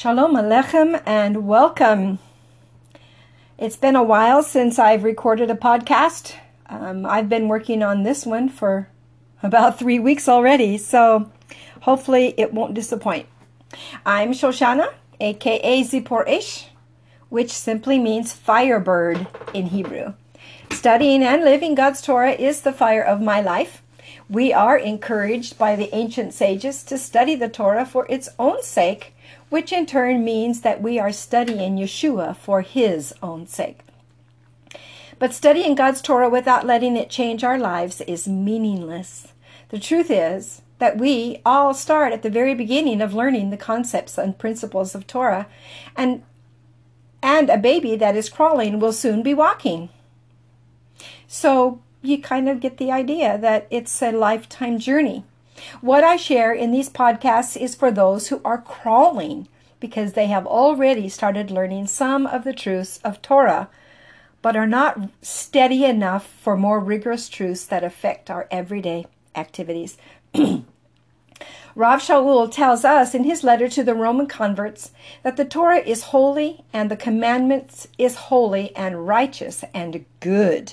Shalom Aleichem and welcome. It's been a while since I've recorded a podcast. Um, I've been working on this one for about three weeks already, so hopefully it won't disappoint. I'm Shoshana, aka Zipor Ish, which simply means firebird in Hebrew. Studying and living God's Torah is the fire of my life. We are encouraged by the ancient sages to study the Torah for its own sake which in turn means that we are studying Yeshua for his own sake. But studying God's Torah without letting it change our lives is meaningless. The truth is that we all start at the very beginning of learning the concepts and principles of Torah, and and a baby that is crawling will soon be walking. So you kind of get the idea that it's a lifetime journey. What I share in these podcasts is for those who are crawling because they have already started learning some of the truths of Torah, but are not steady enough for more rigorous truths that affect our everyday activities. Rav Shaul tells us in his letter to the Roman converts that the Torah is holy and the commandments is holy and righteous and good.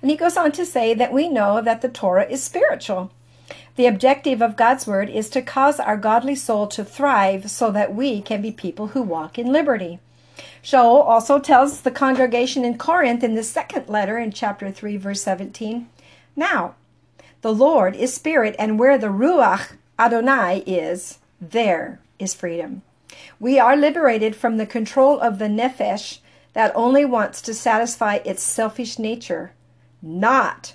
And he goes on to say that we know that the Torah is spiritual. The objective of God's Word is to cause our godly soul to thrive so that we can be people who walk in liberty. Shaul also tells the congregation in Corinth in the second letter in chapter 3, verse 17 Now, the Lord is Spirit, and where the Ruach Adonai is, there is freedom. We are liberated from the control of the Nefesh that only wants to satisfy its selfish nature, not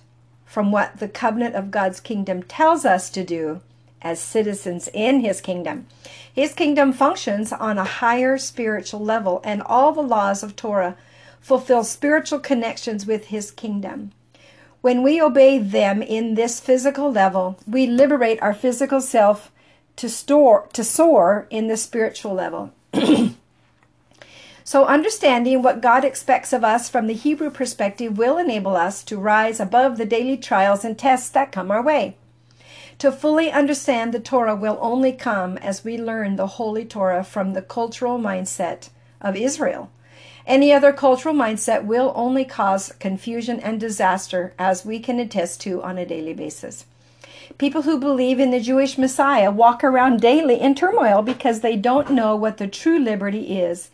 from what the covenant of God's kingdom tells us to do as citizens in his kingdom. His kingdom functions on a higher spiritual level, and all the laws of Torah fulfill spiritual connections with his kingdom. When we obey them in this physical level, we liberate our physical self to store to soar in the spiritual level. So, understanding what God expects of us from the Hebrew perspective will enable us to rise above the daily trials and tests that come our way. To fully understand the Torah will only come as we learn the Holy Torah from the cultural mindset of Israel. Any other cultural mindset will only cause confusion and disaster, as we can attest to on a daily basis. People who believe in the Jewish Messiah walk around daily in turmoil because they don't know what the true liberty is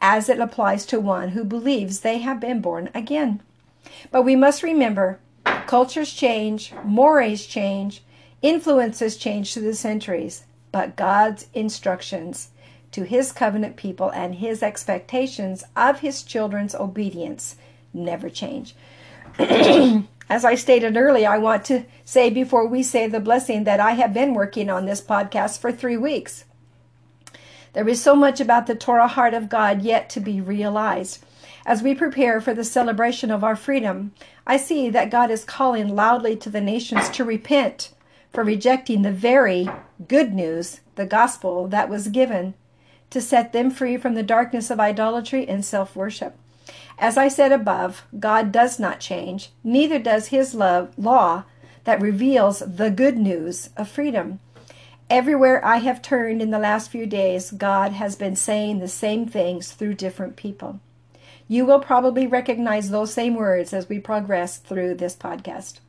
as it applies to one who believes they have been born again. But we must remember cultures change, mores change, influences change through the centuries, but God's instructions to his covenant people and his expectations of his children's obedience never change. As I stated earlier, I want to say before we say the blessing that I have been working on this podcast for three weeks. There is so much about the Torah heart of God yet to be realized. As we prepare for the celebration of our freedom, I see that God is calling loudly to the nations to repent for rejecting the very good news, the gospel that was given to set them free from the darkness of idolatry and self worship. As I said above, God does not change, neither does his love law that reveals the good news of freedom. Everywhere I have turned in the last few days, God has been saying the same things through different people. You will probably recognize those same words as we progress through this podcast.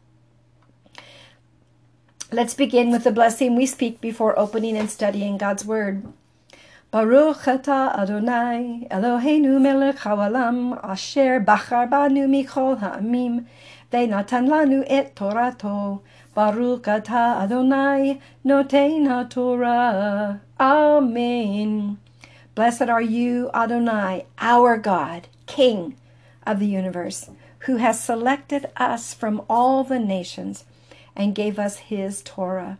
Let's begin with the blessing we speak before opening and studying God's Word. Baruch atah Adonai Eloheinu melech haolam asher bachar banu michol ha'amim ve'natan lanu et Torato Baruch atah Adonai noten haTorah. Amen. Blessed are you, Adonai, our God, King of the universe, who has selected us from all the nations and gave us his Torah.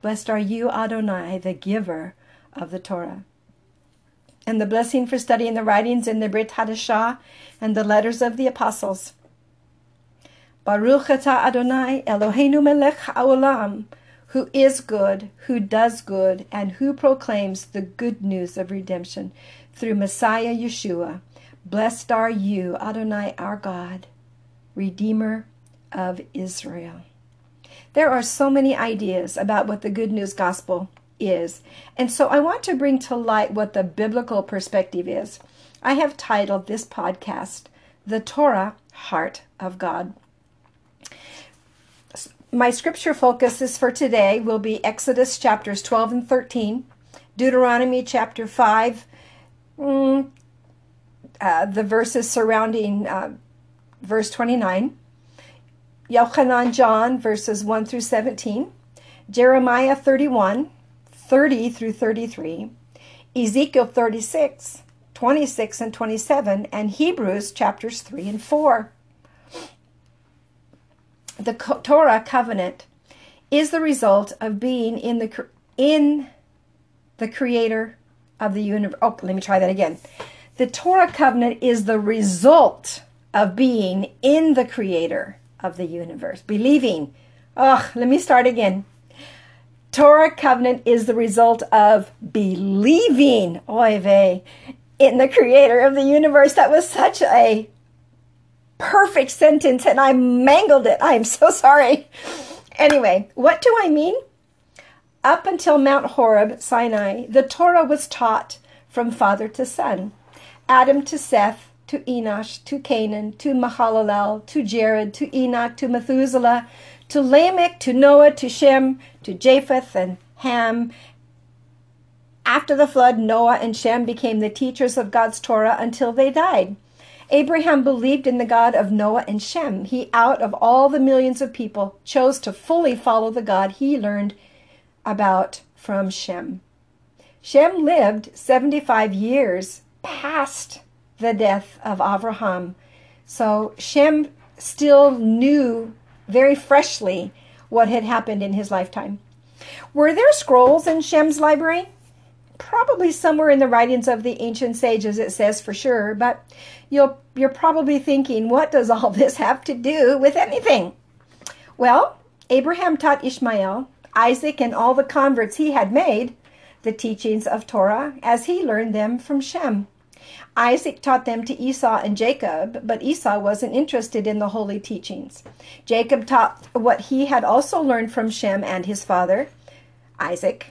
Blessed are you, Adonai, the giver of the Torah. And the blessing for studying the writings in the Brit Hadashah and the letters of the apostles. Baruch atah Adonai Eloheinu melech haolam, who is good, who does good, and who proclaims the good news of redemption through Messiah Yeshua. Blessed are you, Adonai our God, Redeemer of Israel. There are so many ideas about what the good news gospel is. And so I want to bring to light what the biblical perspective is. I have titled this podcast, The Torah Heart of God. My scripture focuses for today will be Exodus chapters 12 and 13, Deuteronomy chapter 5, mm, uh, the verses surrounding uh, verse 29, Yochanan John verses 1 through 17, Jeremiah 31, 30 through 33, Ezekiel 36, 26 and 27, and Hebrews chapters 3 and 4. The Torah covenant is the result of being in the in the creator of the universe. Oh, let me try that again. The Torah covenant is the result of being in the creator of the universe, believing. Oh, let me start again. Torah covenant is the result of believing, oy vey, in the creator of the universe. That was such a perfect sentence and I mangled it. I am so sorry. Anyway, what do I mean? Up until Mount Horeb, Sinai, the Torah was taught from father to son, Adam to Seth, to Enosh, to Cainan, to Mahalalel, to Jared, to Enoch, to Methuselah, to Lamech, to Noah, to Shem, to Japheth and Ham. After the flood, Noah and Shem became the teachers of God's Torah until they died. Abraham believed in the God of Noah and Shem. He, out of all the millions of people, chose to fully follow the God he learned about from Shem. Shem lived 75 years past the death of Abraham. So Shem still knew very freshly what had happened in his lifetime. Were there scrolls in Shem's library? Probably somewhere in the writings of the ancient sages, it says for sure, but you'll, you're probably thinking, what does all this have to do with anything? Well, Abraham taught Ishmael, Isaac, and all the converts he had made the teachings of Torah as he learned them from Shem. Isaac taught them to Esau and Jacob, but Esau wasn't interested in the holy teachings. Jacob taught what he had also learned from Shem and his father, Isaac,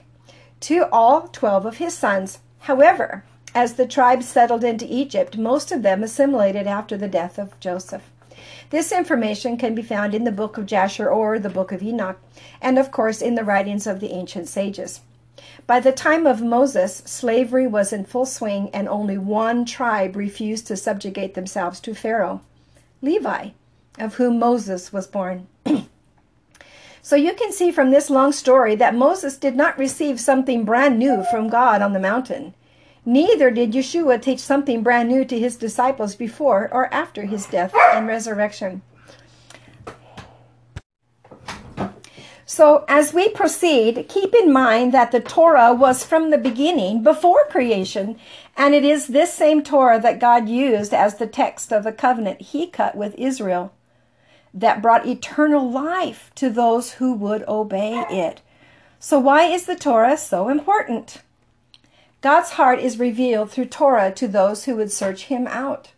to all 12 of his sons. However, as the tribes settled into Egypt, most of them assimilated after the death of Joseph. This information can be found in the book of Jasher or the book of Enoch, and of course in the writings of the ancient sages. By the time of Moses, slavery was in full swing, and only one tribe refused to subjugate themselves to Pharaoh Levi, of whom Moses was born. so you can see from this long story that Moses did not receive something brand new from God on the mountain. Neither did Yeshua teach something brand new to his disciples before or after his death and resurrection. So, as we proceed, keep in mind that the Torah was from the beginning, before creation, and it is this same Torah that God used as the text of the covenant he cut with Israel that brought eternal life to those who would obey it. So, why is the Torah so important? God's heart is revealed through Torah to those who would search him out.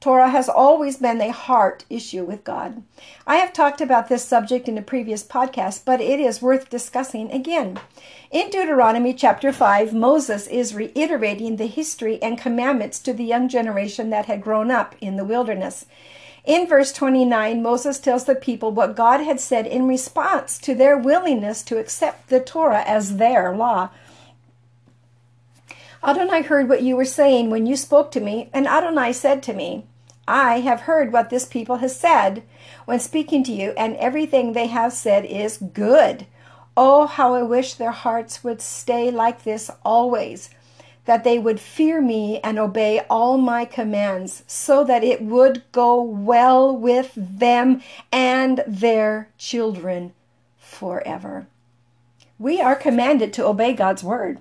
Torah has always been a heart issue with God. I have talked about this subject in a previous podcast, but it is worth discussing again. In Deuteronomy chapter 5, Moses is reiterating the history and commandments to the young generation that had grown up in the wilderness. In verse 29, Moses tells the people what God had said in response to their willingness to accept the Torah as their law. Adonai heard what you were saying when you spoke to me, and Adonai said to me, I have heard what this people has said when speaking to you, and everything they have said is good. Oh, how I wish their hearts would stay like this always, that they would fear me and obey all my commands, so that it would go well with them and their children forever. We are commanded to obey God's word.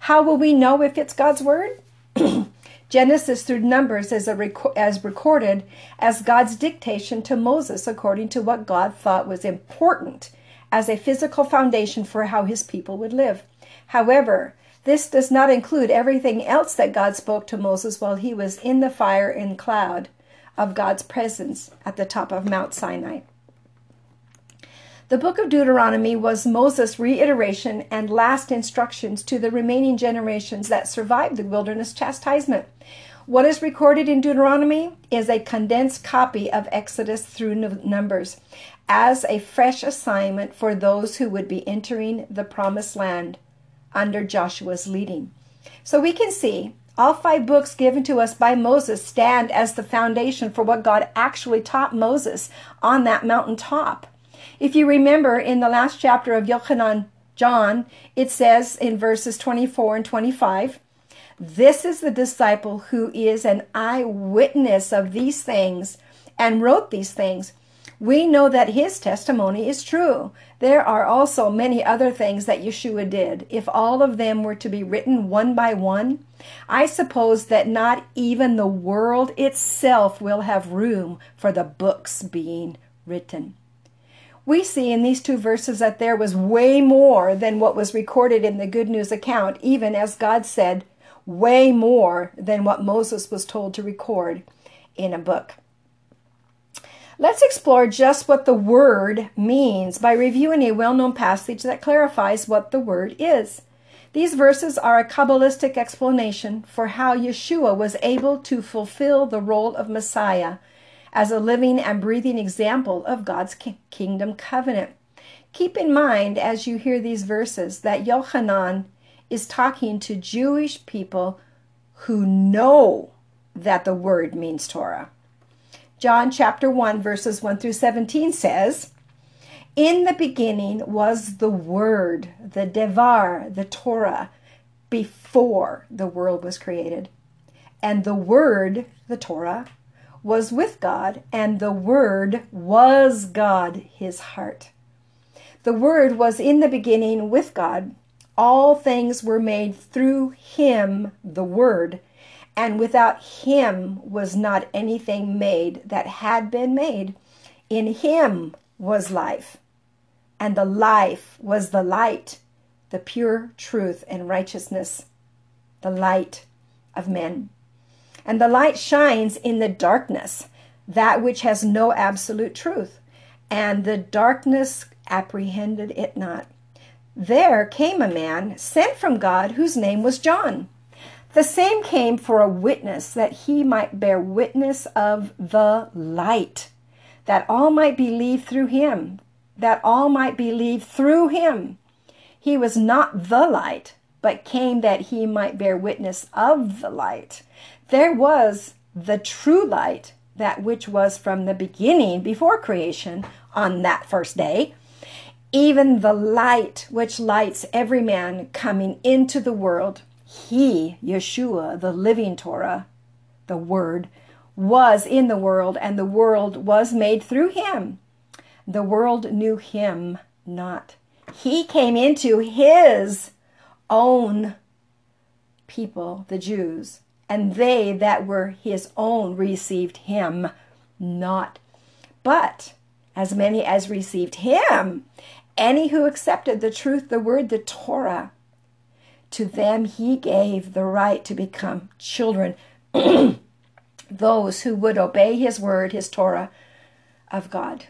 How will we know if it's God's word? Genesis through Numbers is as recorded as God's dictation to Moses according to what God thought was important as a physical foundation for how his people would live. However, this does not include everything else that God spoke to Moses while he was in the fire and cloud of God's presence at the top of Mount Sinai. The book of Deuteronomy was Moses' reiteration and last instructions to the remaining generations that survived the wilderness chastisement. What is recorded in Deuteronomy is a condensed copy of Exodus through Numbers as a fresh assignment for those who would be entering the promised land under Joshua's leading. So we can see all five books given to us by Moses stand as the foundation for what God actually taught Moses on that mountaintop. If you remember in the last chapter of Yochanan John, it says in verses 24 and 25, This is the disciple who is an eyewitness of these things and wrote these things we know that his testimony is true. There are also many other things that Yeshua did. If all of them were to be written one by one, I suppose that not even the world itself will have room for the books being written. We see in these two verses that there was way more than what was recorded in the Good News account, even as God said, way more than what Moses was told to record in a book. Let's explore just what the word means by reviewing a well known passage that clarifies what the word is. These verses are a Kabbalistic explanation for how Yeshua was able to fulfill the role of Messiah as a living and breathing example of God's kingdom covenant. Keep in mind as you hear these verses that Yochanan is talking to Jewish people who know that the word means Torah. John chapter 1, verses 1 through 17 says, In the beginning was the Word, the Devar, the Torah, before the world was created. And the Word, the Torah, was with God, and the Word was God, his heart. The Word was in the beginning with God. All things were made through him, the Word and without him was not anything made that had been made. In him was life, and the life was the light, the pure truth and righteousness, the light of men. And the light shines in the darkness, that which has no absolute truth, and the darkness apprehended it not. There came a man sent from God whose name was John. The same came for a witness, that he might bear witness of the light, that all might believe through him, that all might believe through him. He was not the light, but came that he might bear witness of the light. There was the true light, that which was from the beginning before creation on that first day. Even the light which lights every man coming into the world he, Yeshua, the living Torah, the Word, was in the world, and the world was made through him. The world knew him not. He came into his own people, the Jews, and they that were his own received him not. But as many as received him, any who accepted the truth, the word, the Torah, to them he gave the right to become children, those who would obey his word, his Torah of God.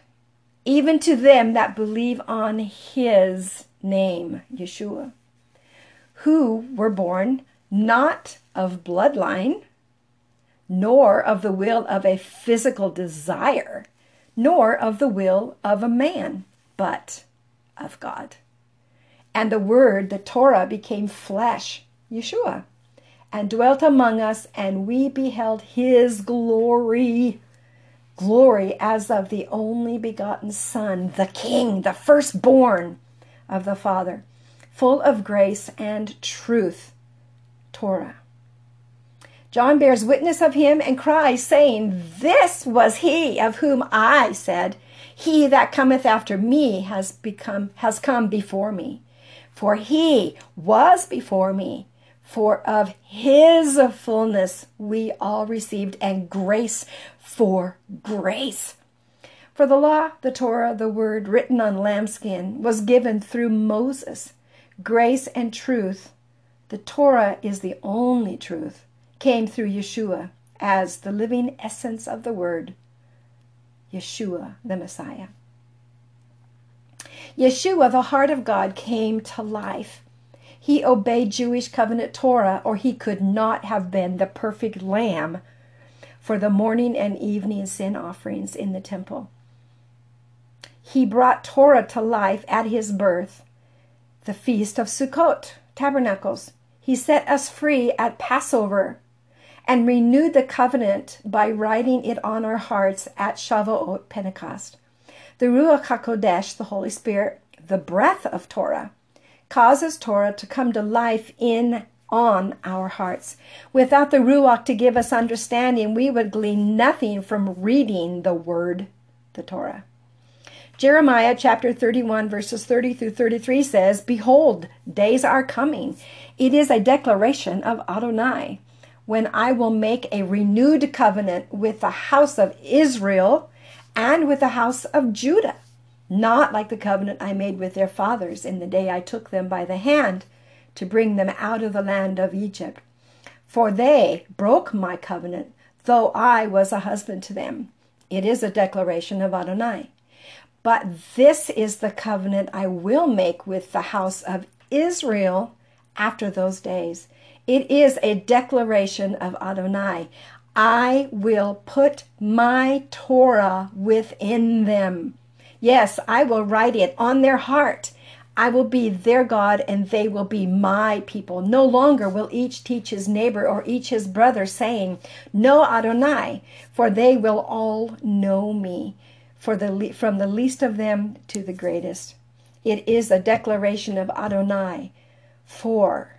Even to them that believe on his name, Yeshua, who were born not of bloodline, nor of the will of a physical desire, nor of the will of a man, but of God. And the Word, the Torah, became flesh, Yeshua, and dwelt among us, and we beheld his glory. Glory as of the only begotten Son, the King, the firstborn of the Father, full of grace and truth. Torah. John bears witness of him and cries, saying, This was he of whom I said, He that cometh after me has become has come before me for he was before me. For of his fullness we all received, and grace for grace. For the law, the Torah, the word written on lambskin, was given through Moses. Grace and truth, the Torah is the only truth, came through Yeshua as the living essence of the word, Yeshua, the Messiah. Yeshua, the heart of God, came to life. He obeyed Jewish covenant Torah, or he could not have been the perfect lamb for the morning and evening sin offerings in the temple. He brought Torah to life at his birth, the feast of Sukkot, tabernacles. He set us free at Passover and renewed the covenant by writing it on our hearts at Shavuot, Pentecost. The Ruach HaKodesh, the Holy Spirit, the breath of Torah, causes Torah to come to life in on our hearts. Without the Ruach to give us understanding, we would glean nothing from reading the Word, the Torah. Jeremiah chapter 31, verses 30 through 33 says, Behold, days are coming. It is a declaration of Adonai when I will make a renewed covenant with the house of Israel and with the house of Judah, not like the covenant I made with their fathers in the day I took them by the hand to bring them out of the land of Egypt. For they broke my covenant, though I was a husband to them. It is a declaration of Adonai. But this is the covenant I will make with the house of Israel after those days. It is a declaration of Adonai. I will put my Torah within them. Yes, I will write it on their heart. I will be their God and they will be my people. No longer will each teach his neighbor or each his brother, saying, Know Adonai, for they will all know me, for the, from the least of them to the greatest. It is a declaration of Adonai, for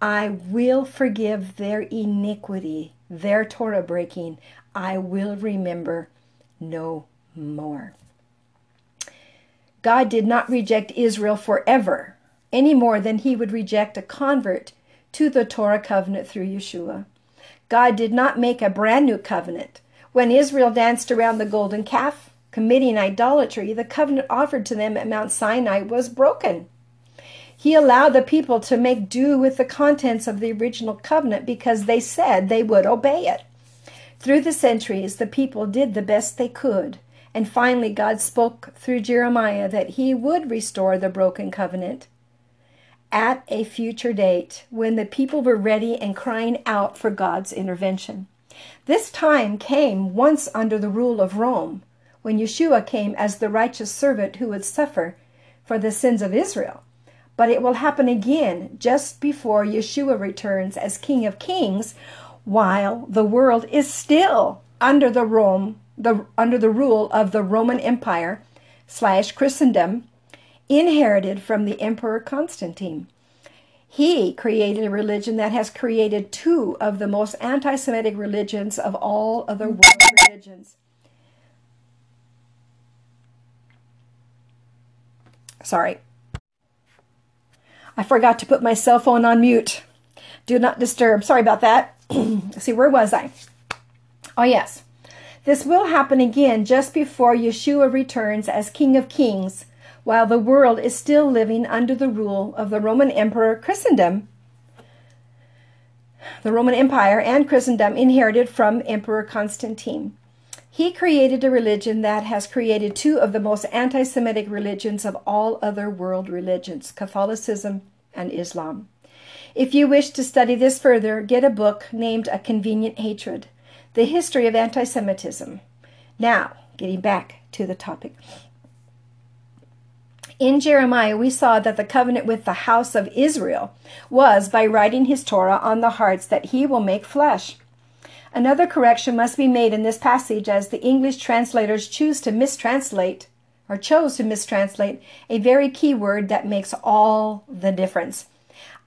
I will forgive their iniquity, their Torah breaking. I will remember no more. God did not reject Israel forever, any more than he would reject a convert to the Torah covenant through Yeshua. God did not make a brand new covenant. When Israel danced around the golden calf, committing idolatry, the covenant offered to them at Mount Sinai was broken. He allowed the people to make do with the contents of the original covenant because they said they would obey it. Through the centuries, the people did the best they could and finally, God spoke through Jeremiah that he would restore the broken covenant at a future date when the people were ready and crying out for God's intervention. This time came once under the rule of Rome, when Yeshua came as the righteous servant who would suffer for the sins of Israel. But it will happen again just before Yeshua returns as King of Kings, while the world is still under the Rome the, under the rule of the Roman Empire slash Christendom, inherited from the Emperor Constantine. He created a religion that has created two of the most anti Semitic religions of all other world religions. Sorry. I forgot to put my cell phone on mute. Do not disturb. Sorry about that. See, where was I? Oh, yes. This will happen again just before Yeshua returns as King of Kings, while the world is still living under the rule of the Roman Emperor Christendom. The Roman Empire and Christendom inherited from Emperor Constantine. He created a religion that has created two of the most anti Semitic religions of all other world religions Catholicism and Islam. If you wish to study this further, get a book named A Convenient Hatred the history of anti Semitism. Now, getting back to the topic. In Jeremiah, we saw that the covenant with the house of Israel was by writing his Torah on the hearts that he will make flesh. Another correction must be made in this passage as the English translators choose to mistranslate or chose to mistranslate a very key word that makes all the difference.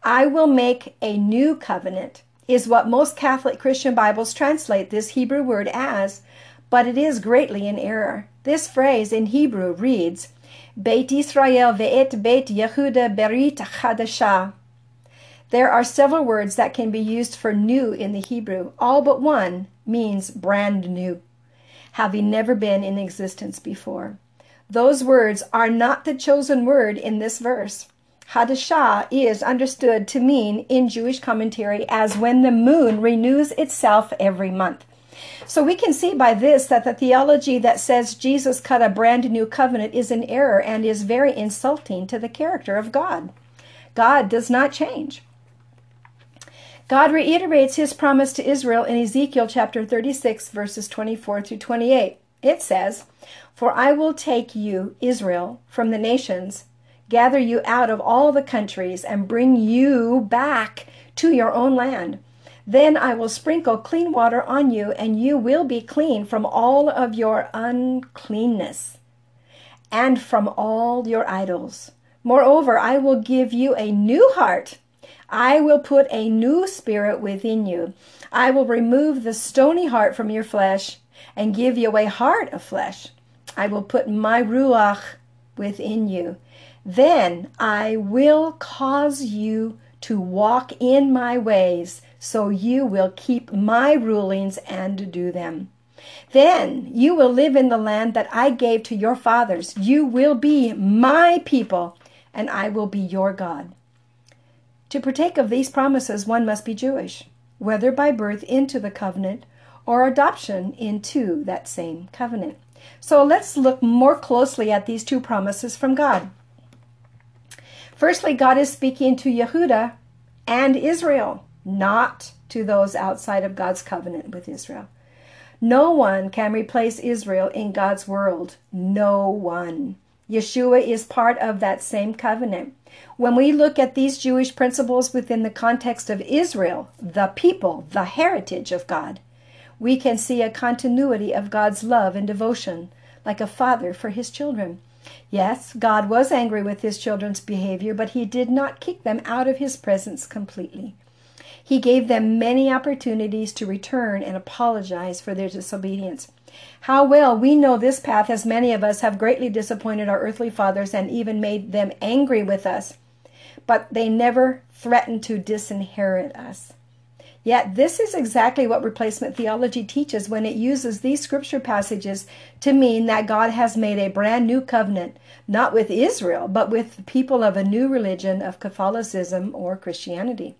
I will make a new covenant is what most Catholic Christian Bibles translate this Hebrew word as, but it is greatly in error. This phrase in Hebrew reads, Beit Israel ve'et Beit Yehuda berit chadashah. There are several words that can be used for new in the Hebrew. All but one means brand new, having never been in existence before. Those words are not the chosen word in this verse. Hadashah is understood to mean in Jewish commentary as when the moon renews itself every month. So we can see by this that the theology that says Jesus cut a brand new covenant is an error and is very insulting to the character of God. God does not change. God reiterates his promise to Israel in Ezekiel chapter 36, verses 24 through 28. It says, For I will take you, Israel, from the nations, gather you out of all the countries, and bring you back to your own land. Then I will sprinkle clean water on you, and you will be clean from all of your uncleanness and from all your idols. Moreover, I will give you a new heart I will put a new spirit within you. I will remove the stony heart from your flesh and give you a heart of flesh. I will put my ruach within you. Then I will cause you to walk in my ways, so you will keep my rulings and do them. Then you will live in the land that I gave to your fathers. You will be my people, and I will be your God. To partake of these promises, one must be Jewish, whether by birth into the covenant or adoption into that same covenant. So let's look more closely at these two promises from God. Firstly, God is speaking to Yehuda and Israel, not to those outside of God's covenant with Israel. No one can replace Israel in God's world. No one. Yeshua is part of that same covenant. When we look at these Jewish principles within the context of Israel, the people, the heritage of God, we can see a continuity of God's love and devotion, like a father for his children. Yes, God was angry with his children's behavior, but he did not kick them out of his presence completely. He gave them many opportunities to return and apologize for their disobedience. How well we know this path, as many of us have greatly disappointed our earthly fathers and even made them angry with us, but they never threatened to disinherit us. Yet, this is exactly what replacement theology teaches when it uses these scripture passages to mean that God has made a brand new covenant, not with Israel, but with the people of a new religion of Catholicism or Christianity.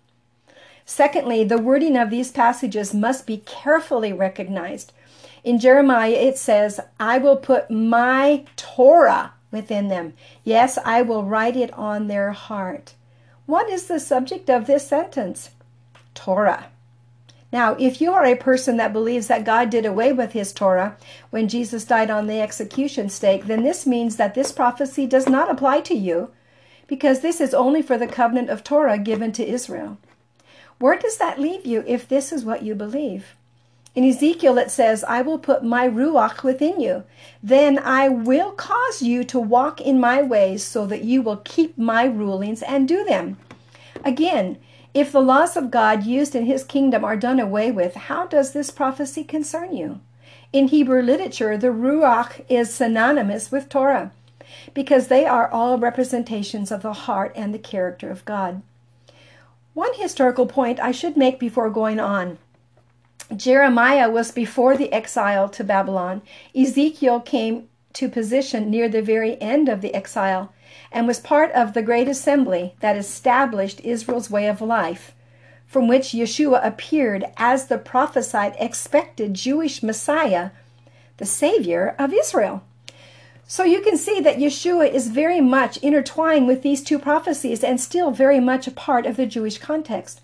Secondly, the wording of these passages must be carefully recognized. In Jeremiah, it says, I will put my Torah within them. Yes, I will write it on their heart. What is the subject of this sentence? Torah. Now, if you are a person that believes that God did away with his Torah when Jesus died on the execution stake, then this means that this prophecy does not apply to you because this is only for the covenant of Torah given to Israel. Where does that leave you if this is what you believe? In Ezekiel, it says, I will put my Ruach within you. Then I will cause you to walk in my ways so that you will keep my rulings and do them. Again, if the laws of God used in his kingdom are done away with, how does this prophecy concern you? In Hebrew literature, the Ruach is synonymous with Torah because they are all representations of the heart and the character of God. One historical point I should make before going on. Jeremiah was before the exile to Babylon. Ezekiel came to position near the very end of the exile and was part of the great assembly that established Israel's way of life, from which Yeshua appeared as the prophesied expected Jewish Messiah, the Savior of Israel. So you can see that Yeshua is very much intertwined with these two prophecies and still very much a part of the Jewish context.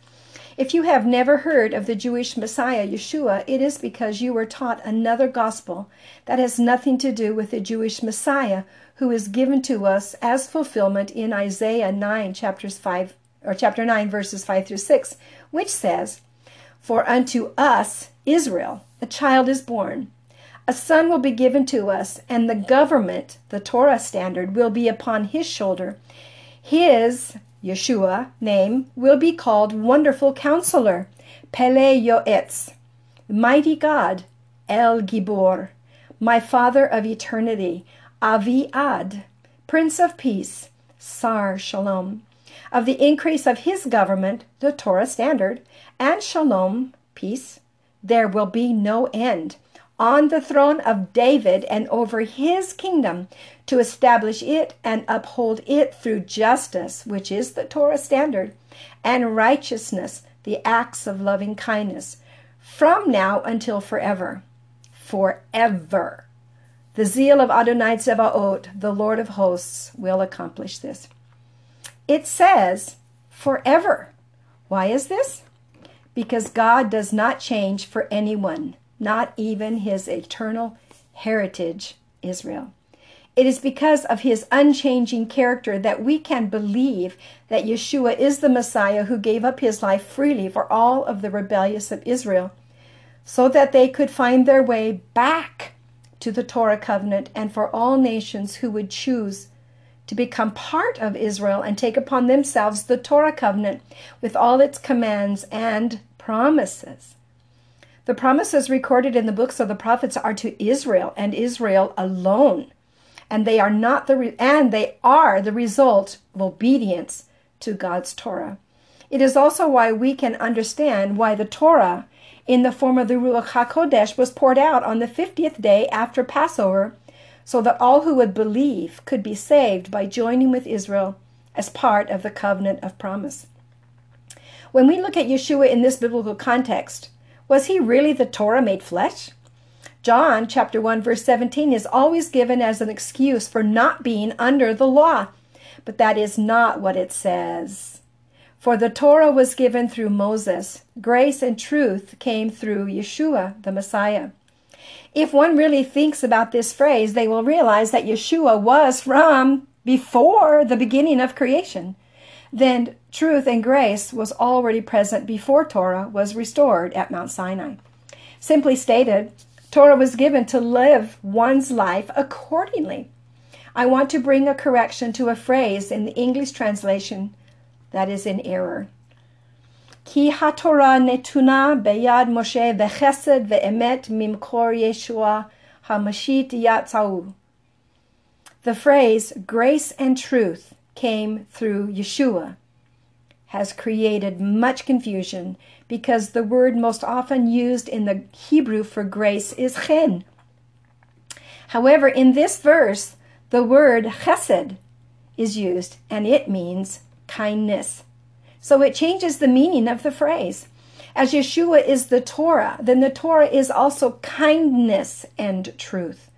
If you have never heard of the Jewish Messiah, Yeshua, it is because you were taught another gospel that has nothing to do with the Jewish Messiah who is given to us as fulfillment in Isaiah 9 chapters 5 or chapter 9 verses 5 through 6, which says, "For unto us, Israel, a child is born, a son will be given to us, and the government, the Torah standard, will be upon his shoulder. His Yeshua name will be called Wonderful Counselor, Pele Yoetz, Mighty God, El Gibor, My Father of Eternity, Avi Ad, Prince of Peace, Sar Shalom. Of the increase of his government, the Torah standard, and Shalom, peace, there will be no end on the throne of David and over his kingdom to establish it and uphold it through justice, which is the Torah standard, and righteousness, the acts of loving kindness, from now until forever. Forever. The zeal of Adonai Tzevaot, the Lord of hosts, will accomplish this. It says forever. Why is this? Because God does not change for anyone, not even his eternal heritage, Israel. It is because of his unchanging character that we can believe that Yeshua is the Messiah who gave up his life freely for all of the rebellious of Israel so that they could find their way back to the Torah covenant and for all nations who would choose to become part of Israel and take upon themselves the Torah covenant with all its commands and promises. The promises recorded in the books of the prophets are to Israel and Israel alone and they are not the re- and they are the result of obedience to God's Torah. It is also why we can understand why the Torah in the form of the Ruach HaKodesh was poured out on the 50th day after Passover so that all who would believe could be saved by joining with Israel as part of the covenant of promise. When we look at Yeshua in this biblical context, was he really the Torah made flesh? John chapter 1 verse 17 is always given as an excuse for not being under the law, but that is not what it says. For the Torah was given through Moses, grace and truth came through Yeshua, the Messiah. If one really thinks about this phrase, they will realize that Yeshua was from before the beginning of creation. Then truth and grace was already present before Torah was restored at Mount Sinai. Simply stated, Torah was given to live one's life accordingly. I want to bring a correction to a phrase in the English translation that is in error. Ki haTorah netuna beyad Moshe vechesed ve'emet mimkor Yeshua hamashiach yatzau. The phrase grace and truth came through Yeshua has created much confusion because the word most often used in the Hebrew for grace is chen. However, in this verse, the word chesed is used and it means kindness. So it changes the meaning of the phrase. As Yeshua is the Torah, then the Torah is also kindness and truth.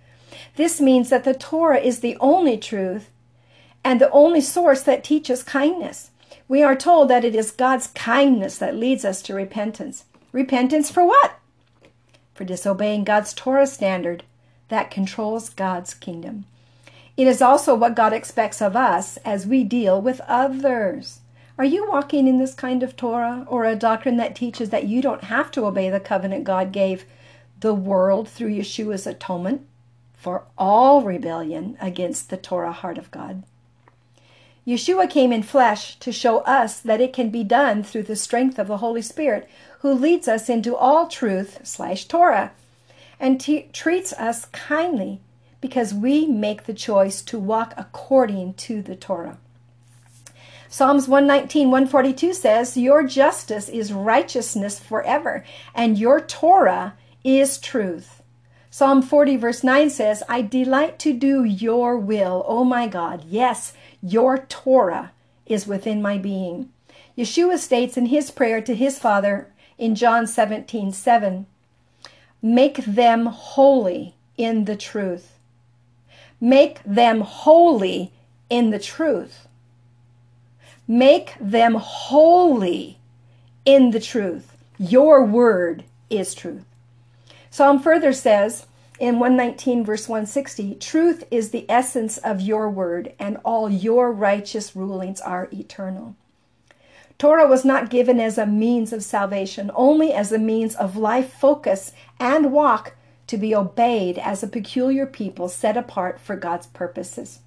This means that the Torah is the only truth and the only source that teaches kindness. We are told that it is God's kindness that leads us to repentance. Repentance for what? For disobeying God's Torah standard that controls God's kingdom. It is also what God expects of us as we deal with others. Are you walking in this kind of Torah or a doctrine that teaches that you don't have to obey the covenant God gave the world through Yeshua's atonement for all rebellion against the Torah heart of God? Yeshua came in flesh to show us that it can be done through the strength of the Holy Spirit, who leads us into all truth slash Torah and treats us kindly because we make the choice to walk according to the Torah. Psalms 119, 142 says, Your justice is righteousness forever, and your Torah is truth. Psalm 40, verse 9 says, I delight to do your will, O my God. Yes, your Torah is within my being. Yeshua states in his prayer to his Father in John 17 7, Make them holy in the truth. Make them holy in the truth. Make them holy in the truth. Your word is truth. Psalm further says, in 119 verse 160 truth is the essence of your word and all your righteous rulings are eternal. Torah was not given as a means of salvation only as a means of life focus and walk to be obeyed as a peculiar people set apart for god's purposes.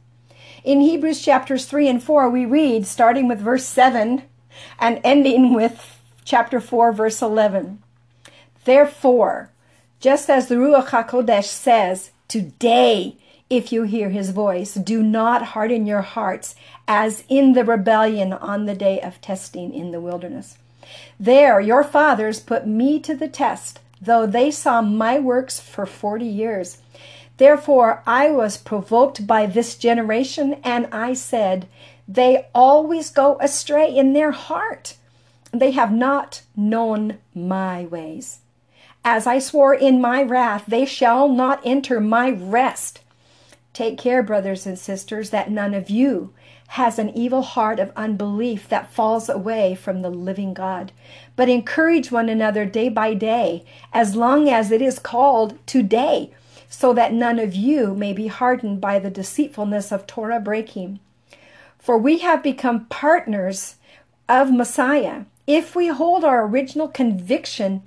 In hebrews chapters 3 and 4 we read starting with verse 7 and ending with chapter 4 verse 11 therefore just as the Ruach HaKodesh says, Today, if you hear his voice, do not harden your hearts as in the rebellion on the day of testing in the wilderness. There, your fathers put me to the test, though they saw my works for forty years. Therefore, I was provoked by this generation, and I said, They always go astray in their heart. They have not known my ways. As I swore in my wrath, they shall not enter my rest. Take care, brothers and sisters, that none of you has an evil heart of unbelief that falls away from the living God. But encourage one another day by day, as long as it is called today, so that none of you may be hardened by the deceitfulness of Torah breaking. For we have become partners of Messiah if we hold our original conviction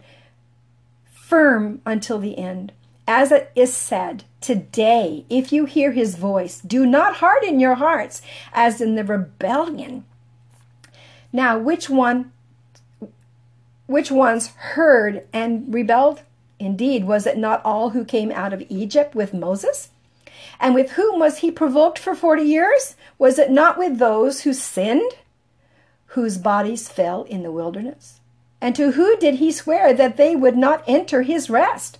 firm until the end. As it is said, today, if you hear his voice, do not harden your hearts as in the rebellion. Now, which one which ones heard and rebelled? Indeed, was it not all who came out of Egypt with Moses? And with whom was he provoked for forty years? Was it not with those who sinned, whose bodies fell in the wilderness? And to who did he swear that they would not enter his rest?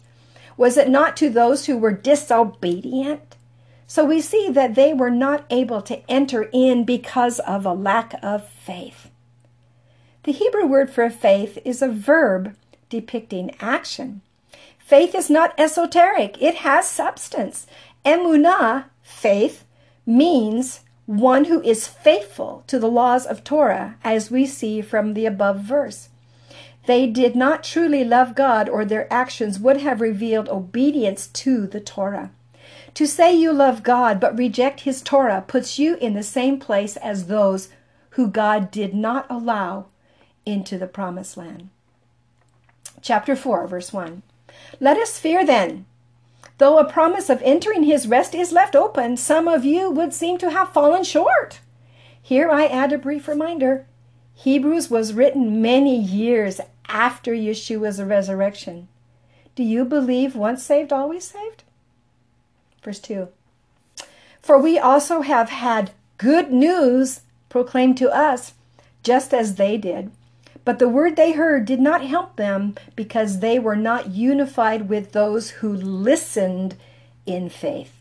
Was it not to those who were disobedient? So we see that they were not able to enter in because of a lack of faith. The Hebrew word for faith is a verb depicting action. Faith is not esoteric, it has substance. Emunah, faith, means one who is faithful to the laws of Torah, as we see from the above verse. They did not truly love God, or their actions would have revealed obedience to the Torah. To say you love God but reject His Torah puts you in the same place as those who God did not allow into the promised land. Chapter 4, verse 1. Let us fear then. Though a promise of entering his rest is left open, some of you would seem to have fallen short. Here I add a brief reminder Hebrews was written many years after Yeshua's resurrection. Do you believe once saved, always saved? Verse 2 For we also have had good news proclaimed to us, just as they did. But the word they heard did not help them because they were not unified with those who listened in faith.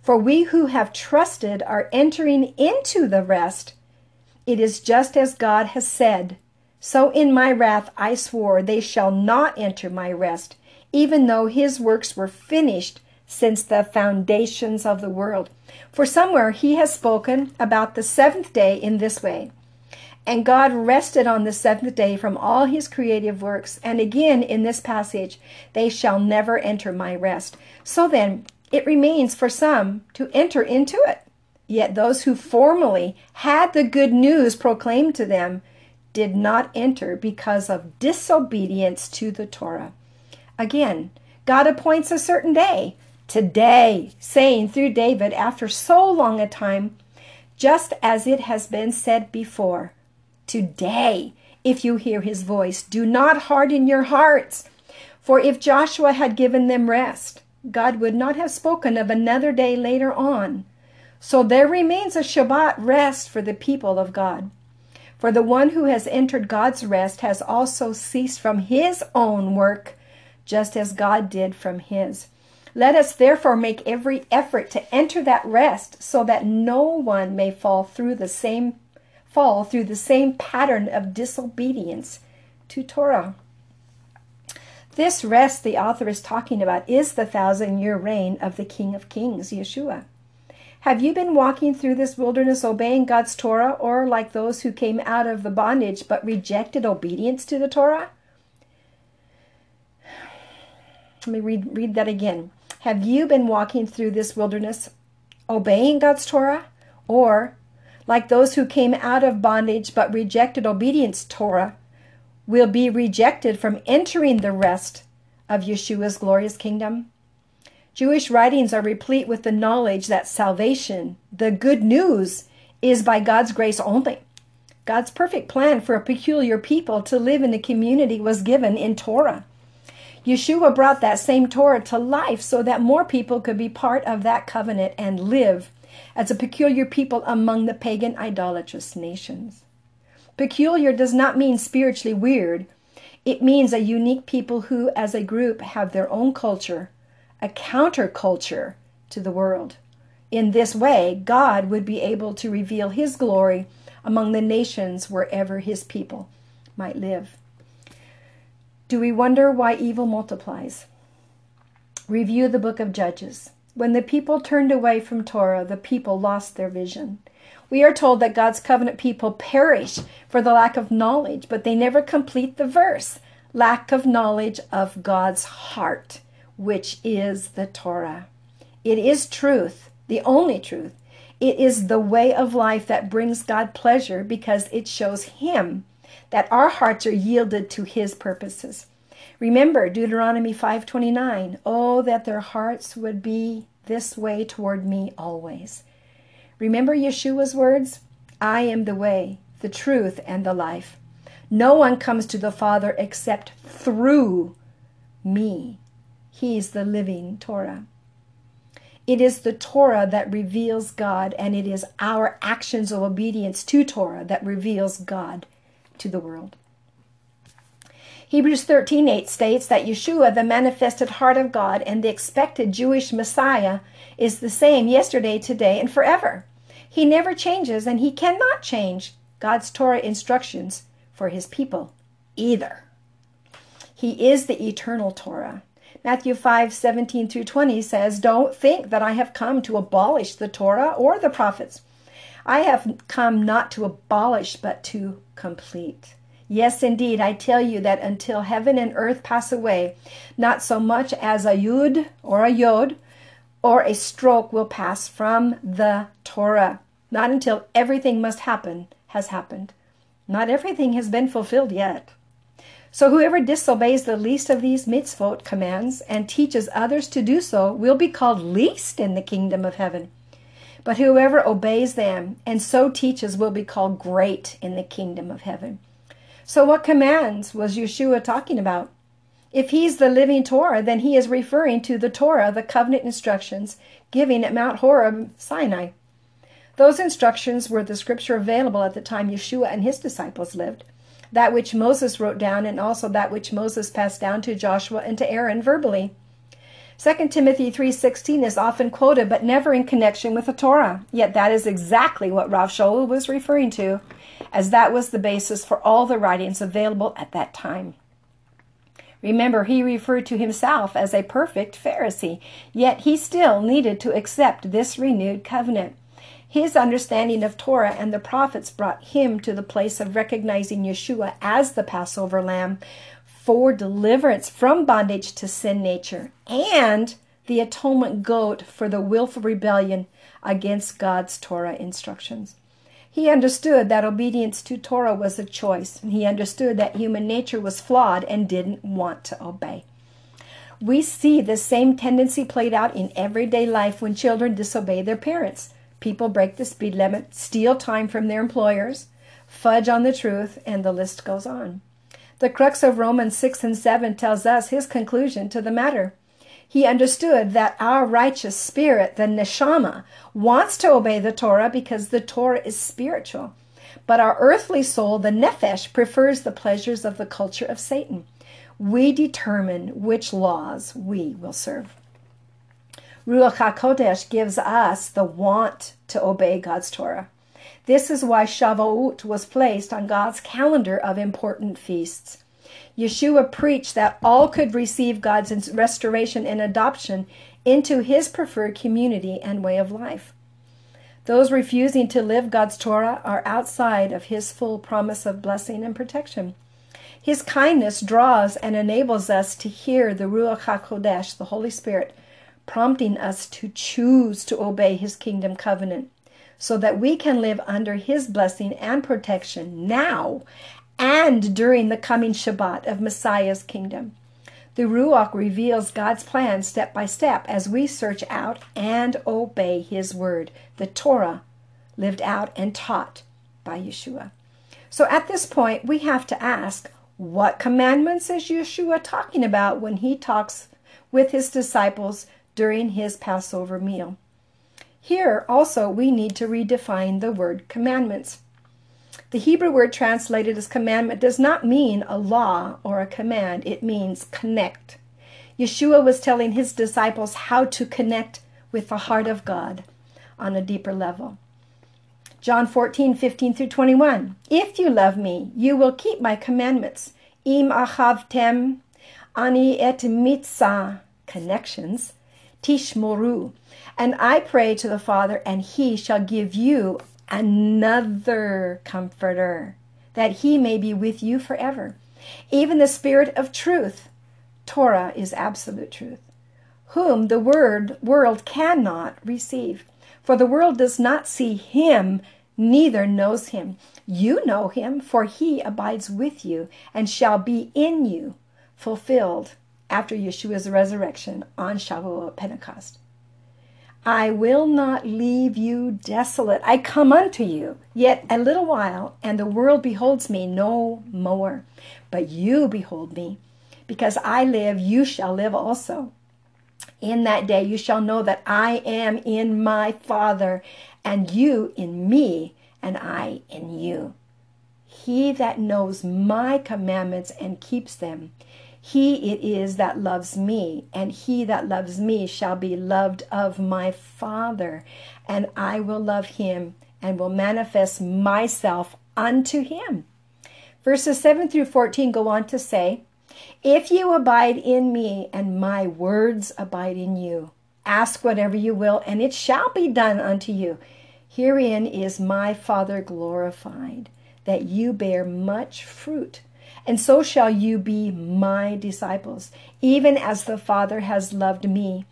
For we who have trusted are entering into the rest. It is just as God has said so in my wrath I swore, they shall not enter my rest, even though his works were finished since the foundations of the world. For somewhere he has spoken about the seventh day in this way. And God rested on the seventh day from all his creative works. And again in this passage, they shall never enter my rest. So then, it remains for some to enter into it. Yet those who formerly had the good news proclaimed to them did not enter because of disobedience to the Torah. Again, God appoints a certain day, today, saying through David after so long a time, just as it has been said before, today, if you hear his voice, do not harden your hearts. For if Joshua had given them rest, God would not have spoken of another day later on. So there remains a Shabbat rest for the people of God. For the one who has entered God's rest has also ceased from his own work, just as God did from his. Let us therefore make every effort to enter that rest so that no one may fall through the same fall through the same pattern of disobedience to Torah. This rest the author is talking about is the thousand year reign of the King of Kings, Yeshua. Have you been walking through this wilderness obeying God's Torah, or like those who came out of the bondage but rejected obedience to the Torah? Let me read, read that again. Have you been walking through this wilderness obeying God's Torah, or like those who came out of bondage but rejected obedience Torah, will be rejected from entering the rest of Yeshua's glorious kingdom? Jewish writings are replete with the knowledge that salvation, the good news, is by God's grace only. God's perfect plan for a peculiar people to live in a community was given in Torah. Yeshua brought that same Torah to life so that more people could be part of that covenant and live as a peculiar people among the pagan idolatrous nations. Peculiar does not mean spiritually weird. It means a unique people who, as a group, have their own culture, a counterculture to the world. In this way, God would be able to reveal his glory among the nations wherever his people might live. Do we wonder why evil multiplies? Review the book of Judges. When the people turned away from Torah, the people lost their vision. We are told that God's covenant people perish for the lack of knowledge, but they never complete the verse lack of knowledge of God's heart, which is the Torah. It is truth, the only truth. It is the way of life that brings God pleasure because it shows Him that our hearts are yielded to His purposes. Remember Deuteronomy 5:29, "Oh that their hearts would be this way toward me always." Remember Yeshua's words, "I am the way, the truth and the life. No one comes to the Father except through me." He's the living Torah. It is the Torah that reveals God, and it is our actions of obedience to Torah that reveals God to the world. Hebrews 13:8 states that Yeshua, the manifested heart of God and the expected Jewish Messiah, is the same yesterday, today, and forever. He never changes, and he cannot change God's Torah instructions for his people either. He is the eternal Torah. Matthew 5 17 through 20 says, Don't think that I have come to abolish the Torah or the prophets. I have come not to abolish, but to complete. Yes, indeed, I tell you that until heaven and earth pass away, not so much as a yud or a yod or a stroke will pass from the Torah. Not until everything must happen has happened. Not everything has been fulfilled yet. So whoever disobeys the least of these mitzvot commands and teaches others to do so will be called least in the kingdom of heaven. But whoever obeys them and so teaches will be called great in the kingdom of heaven. So what commands was Yeshua talking about? If he's the living Torah, then he is referring to the Torah, the covenant instructions given at Mount Horeb, Sinai. Those instructions were the scripture available at the time Yeshua and his disciples lived that which Moses wrote down and also that which Moses passed down to Joshua and to Aaron verbally. 2 Timothy 3:16 is often quoted but never in connection with the Torah. Yet that is exactly what Rav Shaul was referring to, as that was the basis for all the writings available at that time. Remember, he referred to himself as a perfect Pharisee, yet he still needed to accept this renewed covenant. His understanding of Torah and the prophets brought him to the place of recognizing Yeshua as the Passover lamb for deliverance from bondage to sin nature and the atonement goat for the willful rebellion against God's Torah instructions. He understood that obedience to Torah was a choice, he understood that human nature was flawed and didn't want to obey. We see the same tendency played out in everyday life when children disobey their parents. People break the speed limit, steal time from their employers, fudge on the truth, and the list goes on. The crux of Romans 6 and 7 tells us his conclusion to the matter. He understood that our righteous spirit, the neshama, wants to obey the Torah because the Torah is spiritual. But our earthly soul, the nephesh, prefers the pleasures of the culture of Satan. We determine which laws we will serve. Ruach HaKodesh gives us the want to obey God's Torah. This is why Shavuot was placed on God's calendar of important feasts. Yeshua preached that all could receive God's restoration and adoption into his preferred community and way of life. Those refusing to live God's Torah are outside of his full promise of blessing and protection. His kindness draws and enables us to hear the Ruach HaKodesh, the Holy Spirit, prompting us to choose to obey his kingdom covenant so that we can live under his blessing and protection now and during the coming Shabbat of Messiah's kingdom. The Ruach reveals God's plan step by step as we search out and obey his word, the Torah, lived out and taught by Yeshua. So at this point, we have to ask what commandments is Yeshua talking about when he talks with his disciples during his Passover meal. Here also we need to redefine the word commandments. The Hebrew word translated as commandment does not mean a law or a command, it means connect. Yeshua was telling his disciples how to connect with the heart of God on a deeper level. John 14, 15 through 21. If you love me, you will keep my commandments. im achavtem ani et mitzah connections tishmoru. And I pray to the Father, and he shall give you another comforter, that he may be with you forever. Even the Spirit of truth, Torah is absolute truth, whom the word world cannot receive. For the world does not see him, neither knows him. You know him, for he abides with you and shall be in you, fulfilled after Yeshua's resurrection on Shavuot Pentecost. I will not leave you desolate. I come unto you yet a little while, and the world beholds me no more. But you behold me. Because I live, you shall live also. In that day you shall know that I am in my Father, and you in me, and I in you. He that knows my commandments and keeps them, he it is that loves me, and he that loves me shall be loved of my Father, and I will love him and will manifest myself unto him. Verses 7 through 14 go on to say, If you abide in me and my words abide in you, ask whatever you will, and it shall be done unto you. Herein is my Father glorified, that you bear much fruit and so shall you be my disciples. Even as the Father has loved me,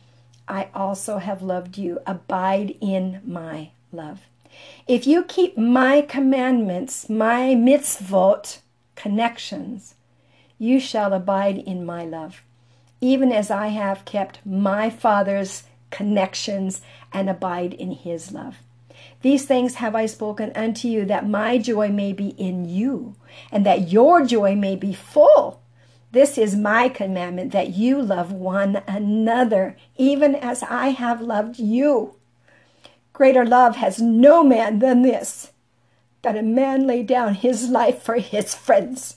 I also have loved you. Abide in my love. If you keep my commandments, my mitzvot, connections, you shall abide in my love, even as I have kept my Father's connections and abide in his love. These things have I spoken unto you, that my joy may be in you, and that your joy may be full. This is my commandment, that you love one another, even as I have loved you. Greater love has no man than this, that a man lay down his life for his friends.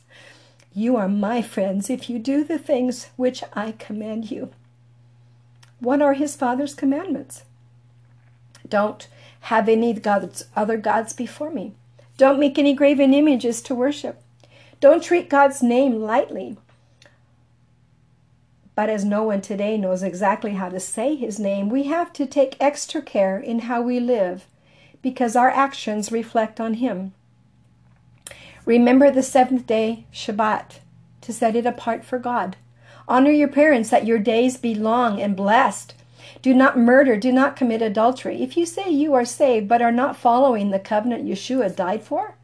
You are my friends if you do the things which I command you. What are his father's commandments? Don't have any gods, other gods before me. Don't make any graven images to worship. Don't treat God's name lightly. But as no one today knows exactly how to say his name, we have to take extra care in how we live because our actions reflect on him. Remember the seventh day, Shabbat, to set it apart for God. Honor your parents that your days be long and blessed. Do not murder. Do not commit adultery. If you say you are saved but are not following the covenant Yeshua died for,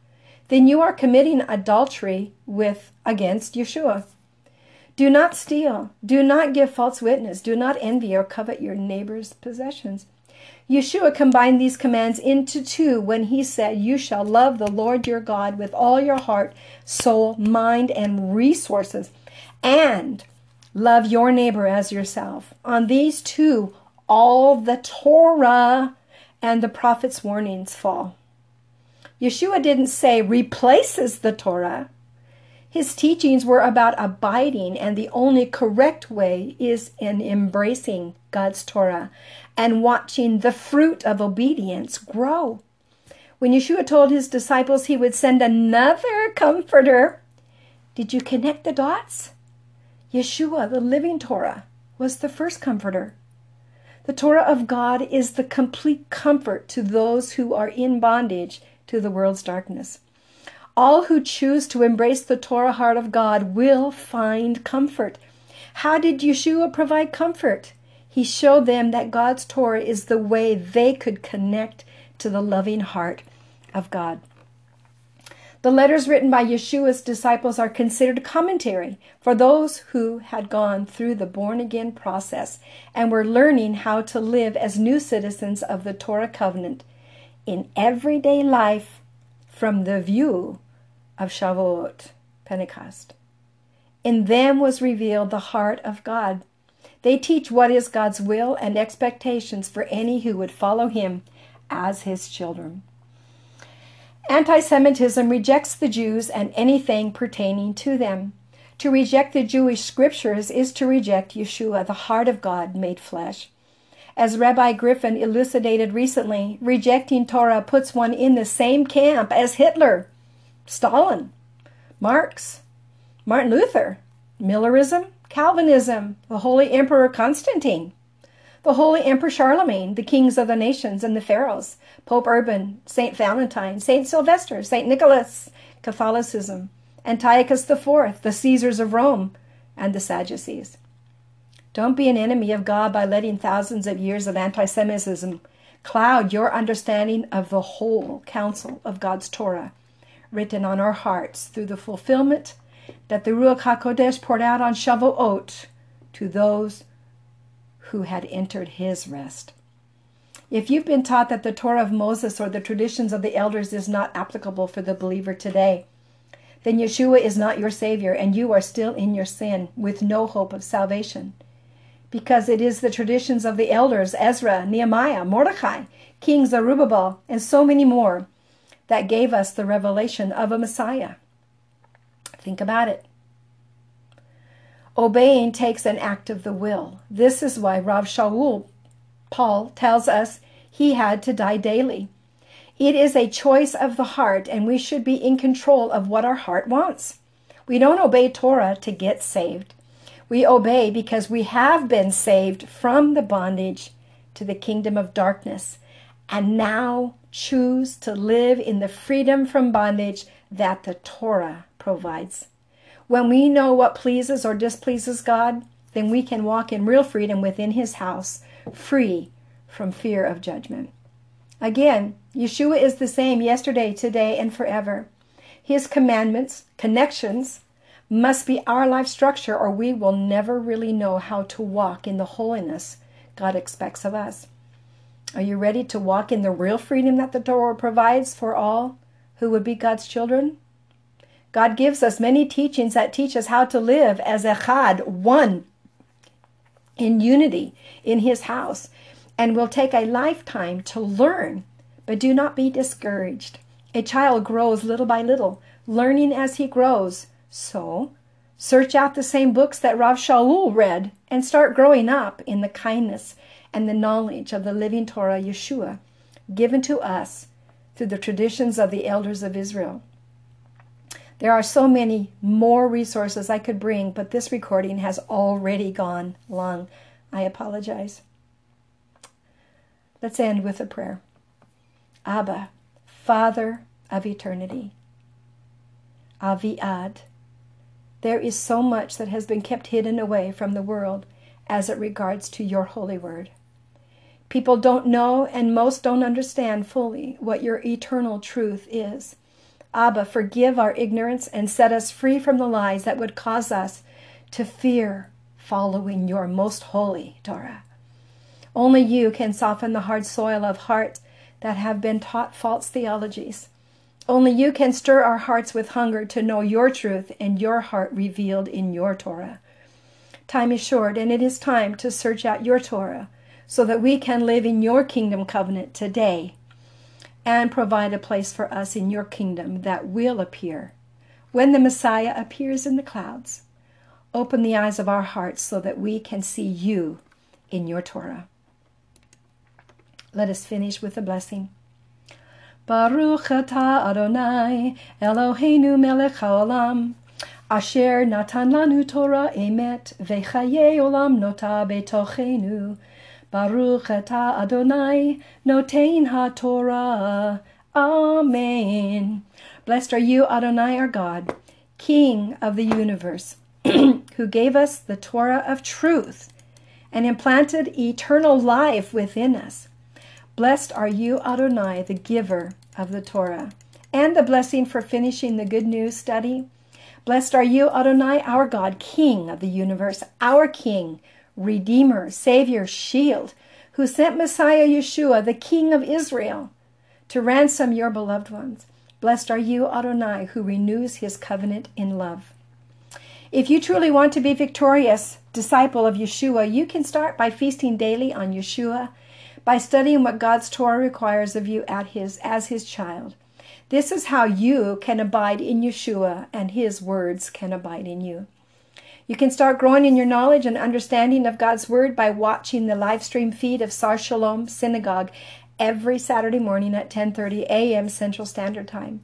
then you are committing adultery with against Yeshua. Do not steal. Do not give false witness. Do not envy or covet your neighbor's possessions. Yeshua combined these commands into two when he said, You shall love the Lord your God with all your heart, soul, mind, and resources, and love your neighbor as yourself. On these two, all the Torah and the prophet's warnings fall. Yeshua didn't say replaces the Torah. His teachings were about abiding, and the only correct way is in embracing God's Torah and watching the fruit of obedience grow. When Yeshua told his disciples he would send another comforter, did you connect the dots? Yeshua, the living Torah, was the first comforter. The Torah of God is the complete comfort to those who are in bondage to the world's darkness. All who choose to embrace the Torah heart of God will find comfort. How did Yeshua provide comfort? He showed them that God's Torah is the way they could connect to the loving heart of God. The letters written by Yeshua's disciples are considered commentary for those who had gone through the born again process and were learning how to live as new citizens of the Torah covenant in everyday life from the view of Shavuot, Pentecost. In them was revealed the heart of God. They teach what is God's will and expectations for any who would follow him as his children. Anti Semitism rejects the Jews and anything pertaining to them. To reject the Jewish scriptures is to reject Yeshua, the heart of God made flesh. As Rabbi Griffin elucidated recently, rejecting Torah puts one in the same camp as Hitler, Stalin, Marx, Martin Luther, Millerism, Calvinism, the Holy Emperor Constantine, the Holy Emperor Charlemagne, the kings of the nations and the pharaohs, Pope Urban, Saint Valentine, Saint Sylvester, Saint Nicholas, Catholicism, Antiochus IV, the Caesars of Rome, and the Sadducees. Don't be an enemy of God by letting thousands of years of anti Semitism cloud your understanding of the whole counsel of God's Torah, written on our hearts through the fulfillment that the Ruach HaKodesh poured out on Shavuot to those who had entered his rest. If you've been taught that the Torah of Moses or the traditions of the elders is not applicable for the believer today, then Yeshua is not your Savior and you are still in your sin with no hope of salvation. Because it is the traditions of the elders, Ezra, Nehemiah, Mordecai, King Zerubbabel, and so many more, that gave us the revelation of a Messiah. Think about it. Obeying takes an act of the will. This is why Rav Shaul, Paul, tells us he had to die daily. It is a choice of the heart, and we should be in control of what our heart wants. We don't obey Torah to get saved. We obey because we have been saved from the bondage to the kingdom of darkness and now choose to live in the freedom from bondage that the Torah provides. When we know what pleases or displeases God, then we can walk in real freedom within His house, free from fear of judgment. Again, Yeshua is the same yesterday, today, and forever. His commandments, connections, must be our life structure, or we will never really know how to walk in the holiness God expects of us. Are you ready to walk in the real freedom that the Torah provides for all who would be God's children? God gives us many teachings that teach us how to live as echad, one, in unity in His house, and will take a lifetime to learn. But do not be discouraged. A child grows little by little, learning as he grows. So, search out the same books that Rav Shaul read and start growing up in the kindness and the knowledge of the living Torah, Yeshua, given to us through the traditions of the elders of Israel. There are so many more resources I could bring, but this recording has already gone long. I apologize. Let's end with a prayer. Abba, Father of eternity, Aviad, there is so much that has been kept hidden away from the world as it regards to your holy word. People don't know and most don't understand fully what your eternal truth is. Abba, forgive our ignorance and set us free from the lies that would cause us to fear following your most holy Torah. Only you can soften the hard soil of heart that have been taught false theologies. Only you can stir our hearts with hunger to know your truth and your heart revealed in your Torah. Time is short, and it is time to search out your Torah so that we can live in your kingdom covenant today and provide a place for us in your kingdom that will appear when the Messiah appears in the clouds. Open the eyes of our hearts so that we can see you in your Torah. Let us finish with a blessing. Baruch atah Adonai Eloheinu melech haolam asher natan lanu Torah emet vechaye olam nota betochenu Baruch atah Adonai, notein ha-Torah. Amen. Blessed are you, Adonai, our God, King of the universe, who gave us the Torah of truth and implanted eternal life within us. Blessed are you, Adonai, the giver of the Torah, and the blessing for finishing the good news study. Blessed are you, Adonai, our God, King of the universe, our King, Redeemer, Savior, Shield, who sent Messiah Yeshua, the King of Israel, to ransom your beloved ones. Blessed are you, Adonai, who renews his covenant in love. If you truly want to be victorious disciple of Yeshua, you can start by feasting daily on Yeshua, by studying what God's Torah requires of you at his, as his child. This is how you can abide in Yeshua and his words can abide in you. You can start growing in your knowledge and understanding of God's Word by watching the live stream feed of Sar Shalom Synagogue every Saturday morning at 10:30 a.m. Central Standard Time.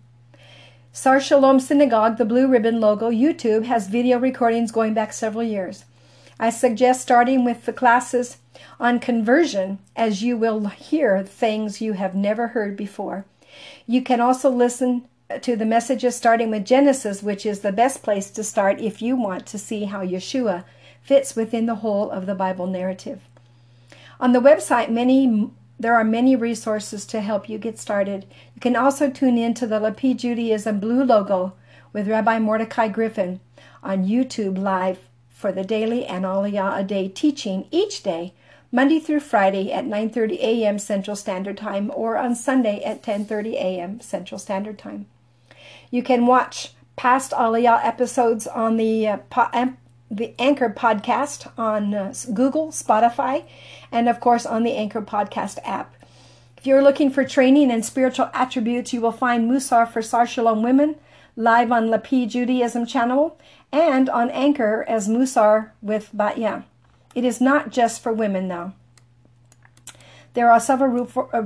Sar Shalom Synagogue, the blue ribbon logo, YouTube, has video recordings going back several years. I suggest starting with the classes on conversion, as you will hear things you have never heard before. You can also listen to the messages starting with Genesis, which is the best place to start if you want to see how Yeshua fits within the whole of the Bible narrative. On the website, many there are many resources to help you get started. You can also tune in to the Lapid Judaism blue logo with Rabbi Mordecai Griffin on YouTube live for the daily and Aliyah a day teaching each day, Monday through Friday at 9:30 a.m. Central Standard Time or on Sunday at 10:30 a.m. Central Standard Time. You can watch past Aliyah episodes on the uh, po- the Anchor podcast on uh, Google, Spotify, and of course on the Anchor podcast app. If you're looking for training and spiritual attributes, you will find Musar for Sar Shalom Women live on Lapid Judaism channel and on Anchor as Musar with Batya. It is not just for women, though. There are several uh,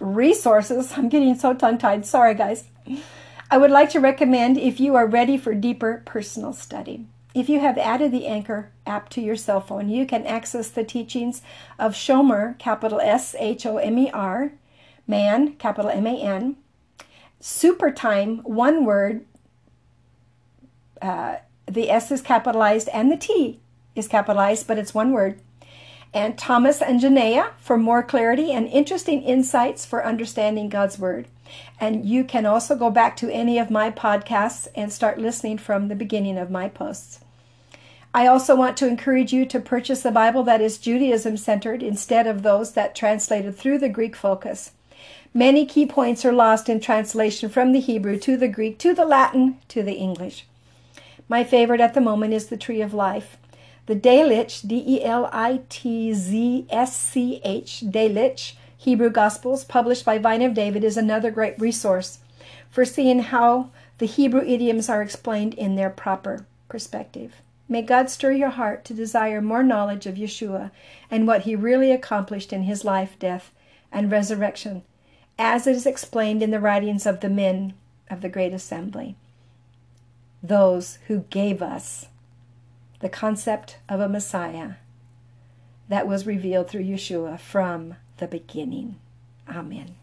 resources. I'm getting so tongue tied. Sorry, guys. I would like to recommend if you are ready for deeper personal study. If you have added the Anchor app to your cell phone, you can access the teachings of Shomer, capital S H O M E R, man, capital M A N, Super Time, one word, uh, the S is capitalized and the T is capitalized, but it's one word. And Thomas and Janaea for more clarity and interesting insights for understanding God's Word. And you can also go back to any of my podcasts and start listening from the beginning of my posts. I also want to encourage you to purchase a Bible that is Judaism centered instead of those that translated through the Greek focus. Many key points are lost in translation from the Hebrew to the Greek to the Latin to the English. My favorite at the moment is the Tree of Life. The Delitzsch, D E L I T Z S C H, Delitzsch, Hebrew Gospels, published by Vine of David, is another great resource for seeing how the Hebrew idioms are explained in their proper perspective. May God stir your heart to desire more knowledge of Yeshua and what he really accomplished in his life, death, and resurrection, as it is explained in the writings of the men of the Great Assembly those who gave us the concept of a Messiah that was revealed through Yeshua from the beginning. Amen.